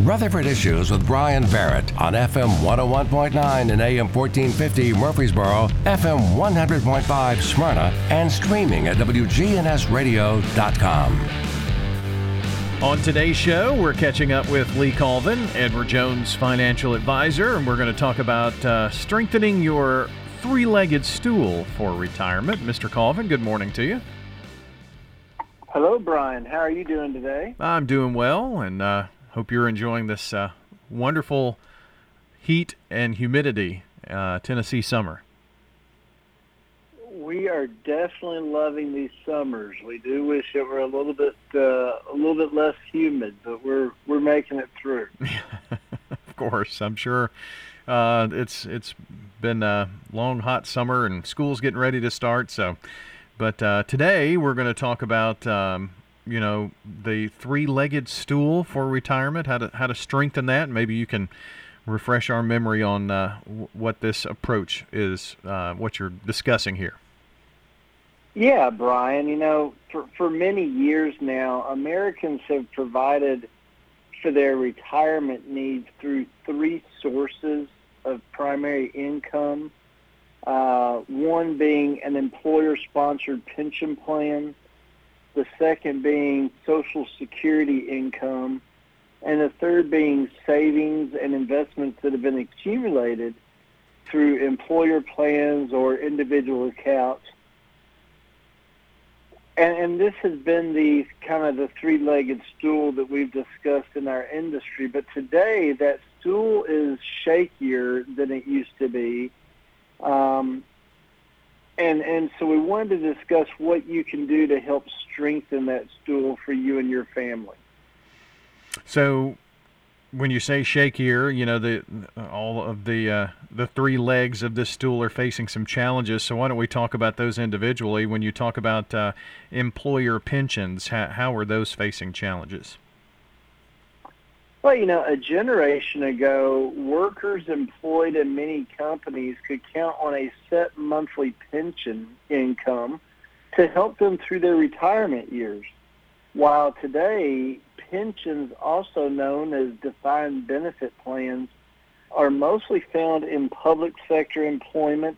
Rutherford Issues with Brian Barrett on FM 101.9 and AM 1450 Murfreesboro, FM 100.5 Smyrna, and streaming at WGNSradio.com. On today's show, we're catching up with Lee Colvin, Edward Jones financial advisor, and we're going to talk about uh, strengthening your three legged stool for retirement. Mr. Colvin, good morning to you. Hello, Brian. How are you doing today? I'm doing well, and uh, hope you're enjoying this uh, wonderful heat and humidity uh, Tennessee summer. We are definitely loving these summers. We do wish it were a little bit uh, a little bit less humid, but we're we're making it through. of course, I'm sure uh, it's it's been a long hot summer and school's getting ready to start. So, but uh, today we're going to talk about um, you know the three-legged stool for retirement, how to how to strengthen that. Maybe you can refresh our memory on uh, what this approach is, uh, what you're discussing here. Yeah, Brian, you know, for, for many years now, Americans have provided for their retirement needs through three sources of primary income. Uh, one being an employer-sponsored pension plan, the second being Social Security income, and the third being savings and investments that have been accumulated through employer plans or individual accounts and, and this has been the kind of the three-legged stool that we've discussed in our industry. But today, that stool is shakier than it used to be. Um, and and so we wanted to discuss what you can do to help strengthen that stool for you and your family. So when you say shakier, you know the all of the uh, the three legs of this stool are facing some challenges. So why don't we talk about those individually? When you talk about uh, employer pensions, how, how are those facing challenges? Well, you know, a generation ago, workers employed in many companies could count on a set monthly pension income to help them through their retirement years. While today, pensions, also known as defined benefit plans, are mostly found in public sector employment,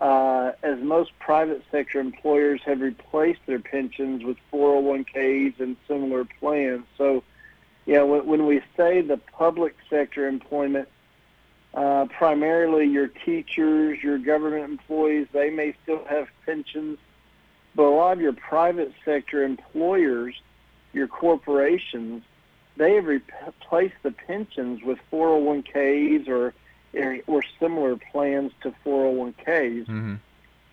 uh, as most private sector employers have replaced their pensions with 401ks and similar plans. So, you know, when, when we say the public sector employment, uh, primarily your teachers, your government employees, they may still have pensions, but a lot of your private sector employers your corporations, they have replaced the pensions with 401ks or or similar plans to 401ks. Mm-hmm.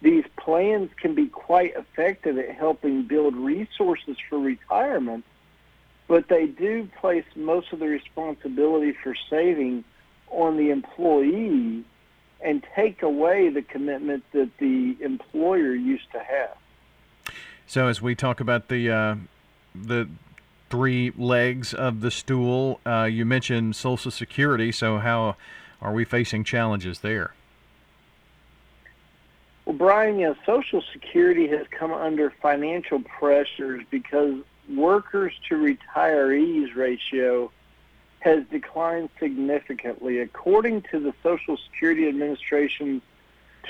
These plans can be quite effective at helping build resources for retirement, but they do place most of the responsibility for saving on the employee and take away the commitment that the employer used to have. So, as we talk about the uh, the three legs of the stool. Uh, you mentioned Social Security, so how are we facing challenges there? Well, Brian, you know, Social Security has come under financial pressures because workers to retirees ratio has declined significantly. According to the Social Security Administration's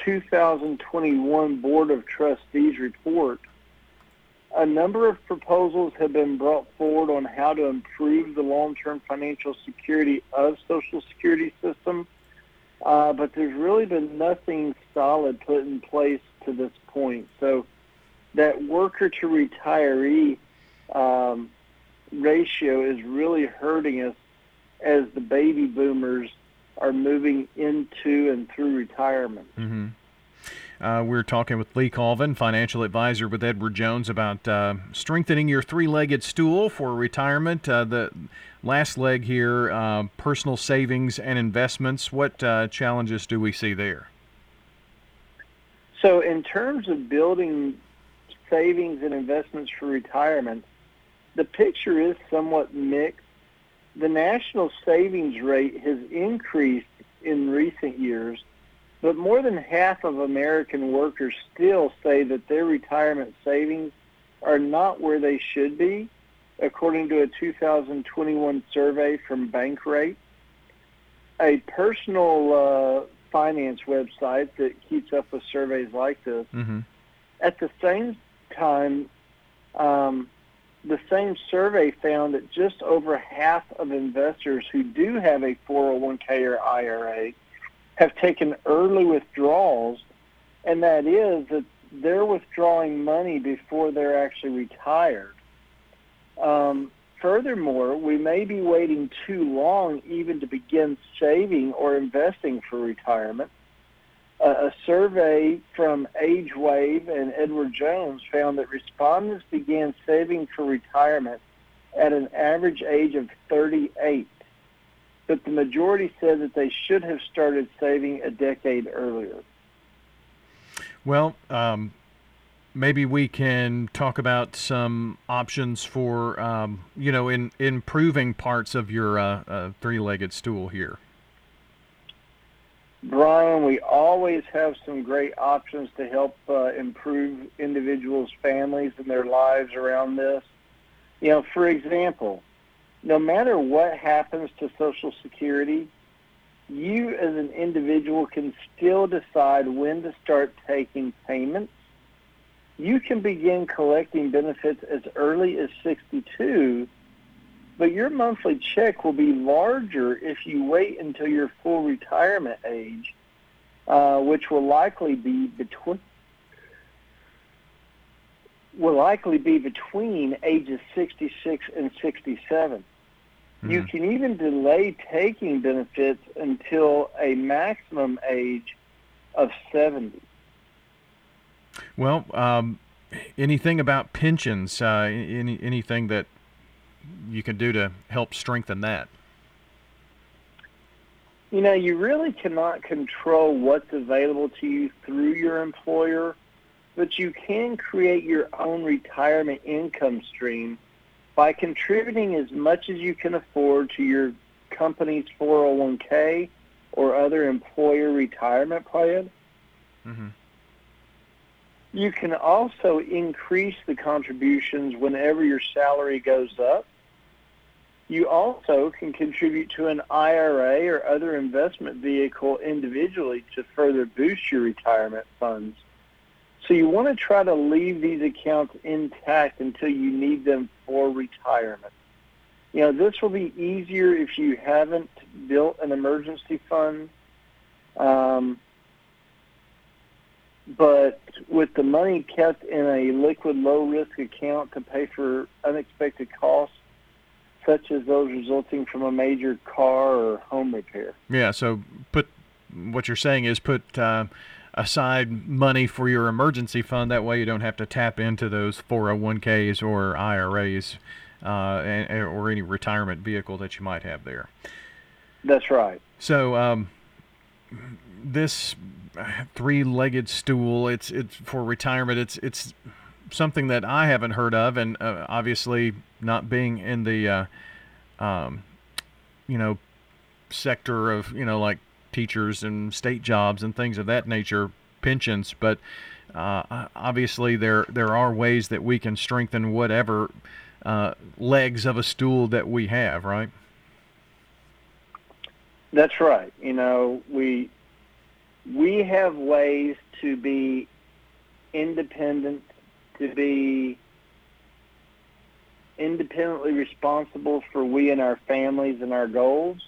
2021 Board of Trustees report, a number of proposals have been brought forward on how to improve the long-term financial security of Social Security system, uh, but there's really been nothing solid put in place to this point. So that worker to retiree um, ratio is really hurting us as the baby boomers are moving into and through retirement. Mm-hmm. Uh, we're talking with Lee Colvin, financial advisor with Edward Jones, about uh, strengthening your three legged stool for retirement. Uh, the last leg here uh, personal savings and investments. What uh, challenges do we see there? So, in terms of building savings and investments for retirement, the picture is somewhat mixed. The national savings rate has increased in recent years but more than half of American workers still say that their retirement savings are not where they should be. according to a 2021 survey from Bankrate, a personal uh, finance website that keeps up with surveys like this. Mm-hmm. At the same time, um, the same survey found that just over half of investors who do have a 401k or IRA have taken early withdrawals, and that is that they're withdrawing money before they're actually retired. Um, furthermore, we may be waiting too long even to begin saving or investing for retirement. A survey from AgeWave and Edward Jones found that respondents began saving for retirement at an average age of 38, but the majority said that they should have started saving a decade earlier. Well, um, maybe we can talk about some options for, um, you know, in improving parts of your uh, uh, three-legged stool here. Brian, we always have some great options to help uh, improve individuals' families and their lives around this. You know, for example, no matter what happens to Social Security, you as an individual can still decide when to start taking payments. You can begin collecting benefits as early as 62 but your monthly check will be larger if you wait until your full retirement age, uh, which will likely be between will likely be between ages 66 and 67. Mm-hmm. You can even delay taking benefits until a maximum age of 70. Well, um, anything about pensions? Uh, any anything that you can do to help strengthen that? You know, you really cannot control what's available to you through your employer, but you can create your own retirement income stream by contributing as much as you can afford to your company's 401k or other employer retirement plan. Mm-hmm. You can also increase the contributions whenever your salary goes up. You also can contribute to an IRA or other investment vehicle individually to further boost your retirement funds. So you want to try to leave these accounts intact until you need them for retirement. You know, this will be easier if you haven't built an emergency fund. Um, but with the money kept in a liquid low risk account to pay for unexpected costs, such as those resulting from a major car or home repair. Yeah, so put what you're saying is put uh, aside money for your emergency fund. That way you don't have to tap into those 401ks or IRAs uh, and, or any retirement vehicle that you might have there. That's right. So um, this three-legged stool, it's it's for retirement. It's it's something that I haven't heard of, and uh, obviously not being in the, uh, um, you know, sector of you know like teachers and state jobs and things of that nature, pensions. But uh, obviously there there are ways that we can strengthen whatever uh, legs of a stool that we have, right? That's right. You know, we we have ways to be independent to be independently responsible for we and our families and our goals.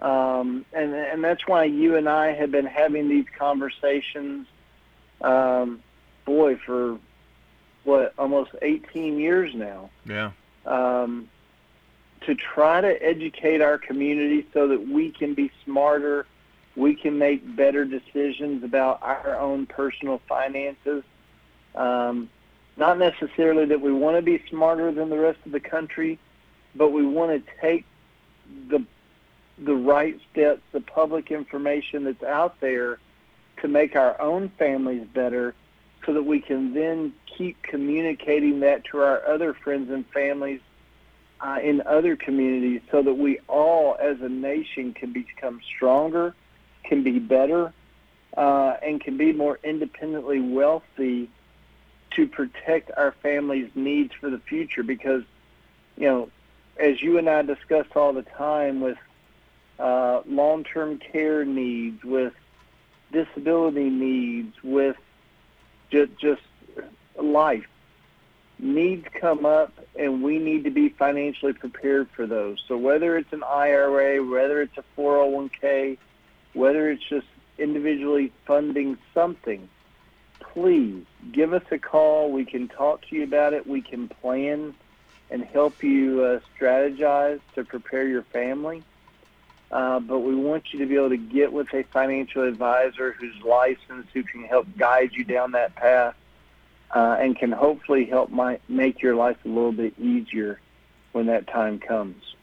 Um, and, and that's why you and I have been having these conversations, um, boy, for what, almost 18 years now. Yeah. Um, to try to educate our community so that we can be smarter, we can make better decisions about our own personal finances. Um, not necessarily that we want to be smarter than the rest of the country, but we want to take the the right steps, the public information that's out there to make our own families better so that we can then keep communicating that to our other friends and families uh, in other communities so that we all as a nation can become stronger, can be better, uh, and can be more independently wealthy to protect our families' needs for the future because you know, as you and I discuss all the time with uh, long-term care needs, with disability needs, with just, just life, needs come up and we need to be financially prepared for those. So whether it's an IRA, whether it's a 401k, whether it's just individually funding something, please give us a call. We can talk to you about it. We can plan and help you uh, strategize to prepare your family. Uh, but we want you to be able to get with a financial advisor who's licensed, who can help guide you down that path, uh, and can hopefully help my, make your life a little bit easier when that time comes.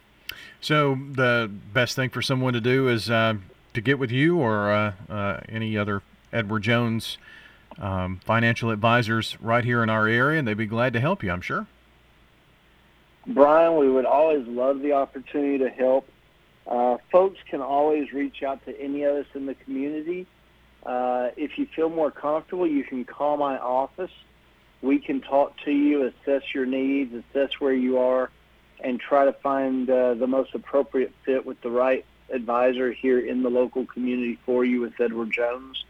So the best thing for someone to do is uh, to get with you or uh, uh, any other Edward Jones um, financial advisors right here in our area, and they'd be glad to help you, I'm sure. Brian, we would always love the opportunity to help. Uh, folks can always reach out to any of us in the community. Uh, if you feel more comfortable, you can call my office. We can talk to you, assess your needs, assess where you are, and try to find uh, the most appropriate fit with the right advisor here in the local community for you with Edward Jones.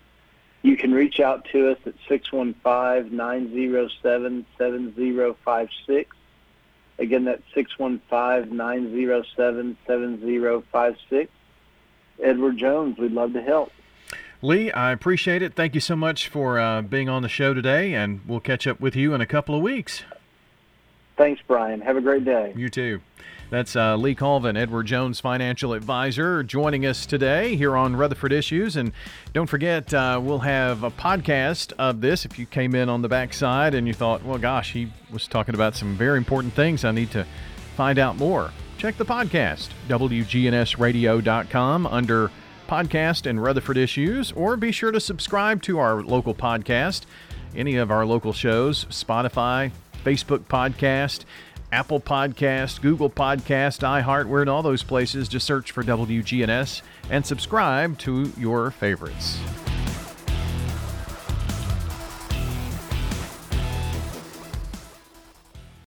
You can reach out to us at 615-907-7056. Again, that's 615-907-7056. Edward Jones, we'd love to help. Lee, I appreciate it. Thank you so much for uh, being on the show today, and we'll catch up with you in a couple of weeks. Thanks, Brian. Have a great day. You too. That's uh, Lee Colvin, Edward Jones financial advisor, joining us today here on Rutherford Issues. And don't forget, uh, we'll have a podcast of this. If you came in on the backside and you thought, well, gosh, he was talking about some very important things, I need to find out more. Check the podcast, WGNSradio.com, under podcast and Rutherford Issues, or be sure to subscribe to our local podcast, any of our local shows, Spotify, Facebook podcast. Apple Podcast, Google Podcast, iHeart, we're in all those places. Just search for WGNS and subscribe to your favorites.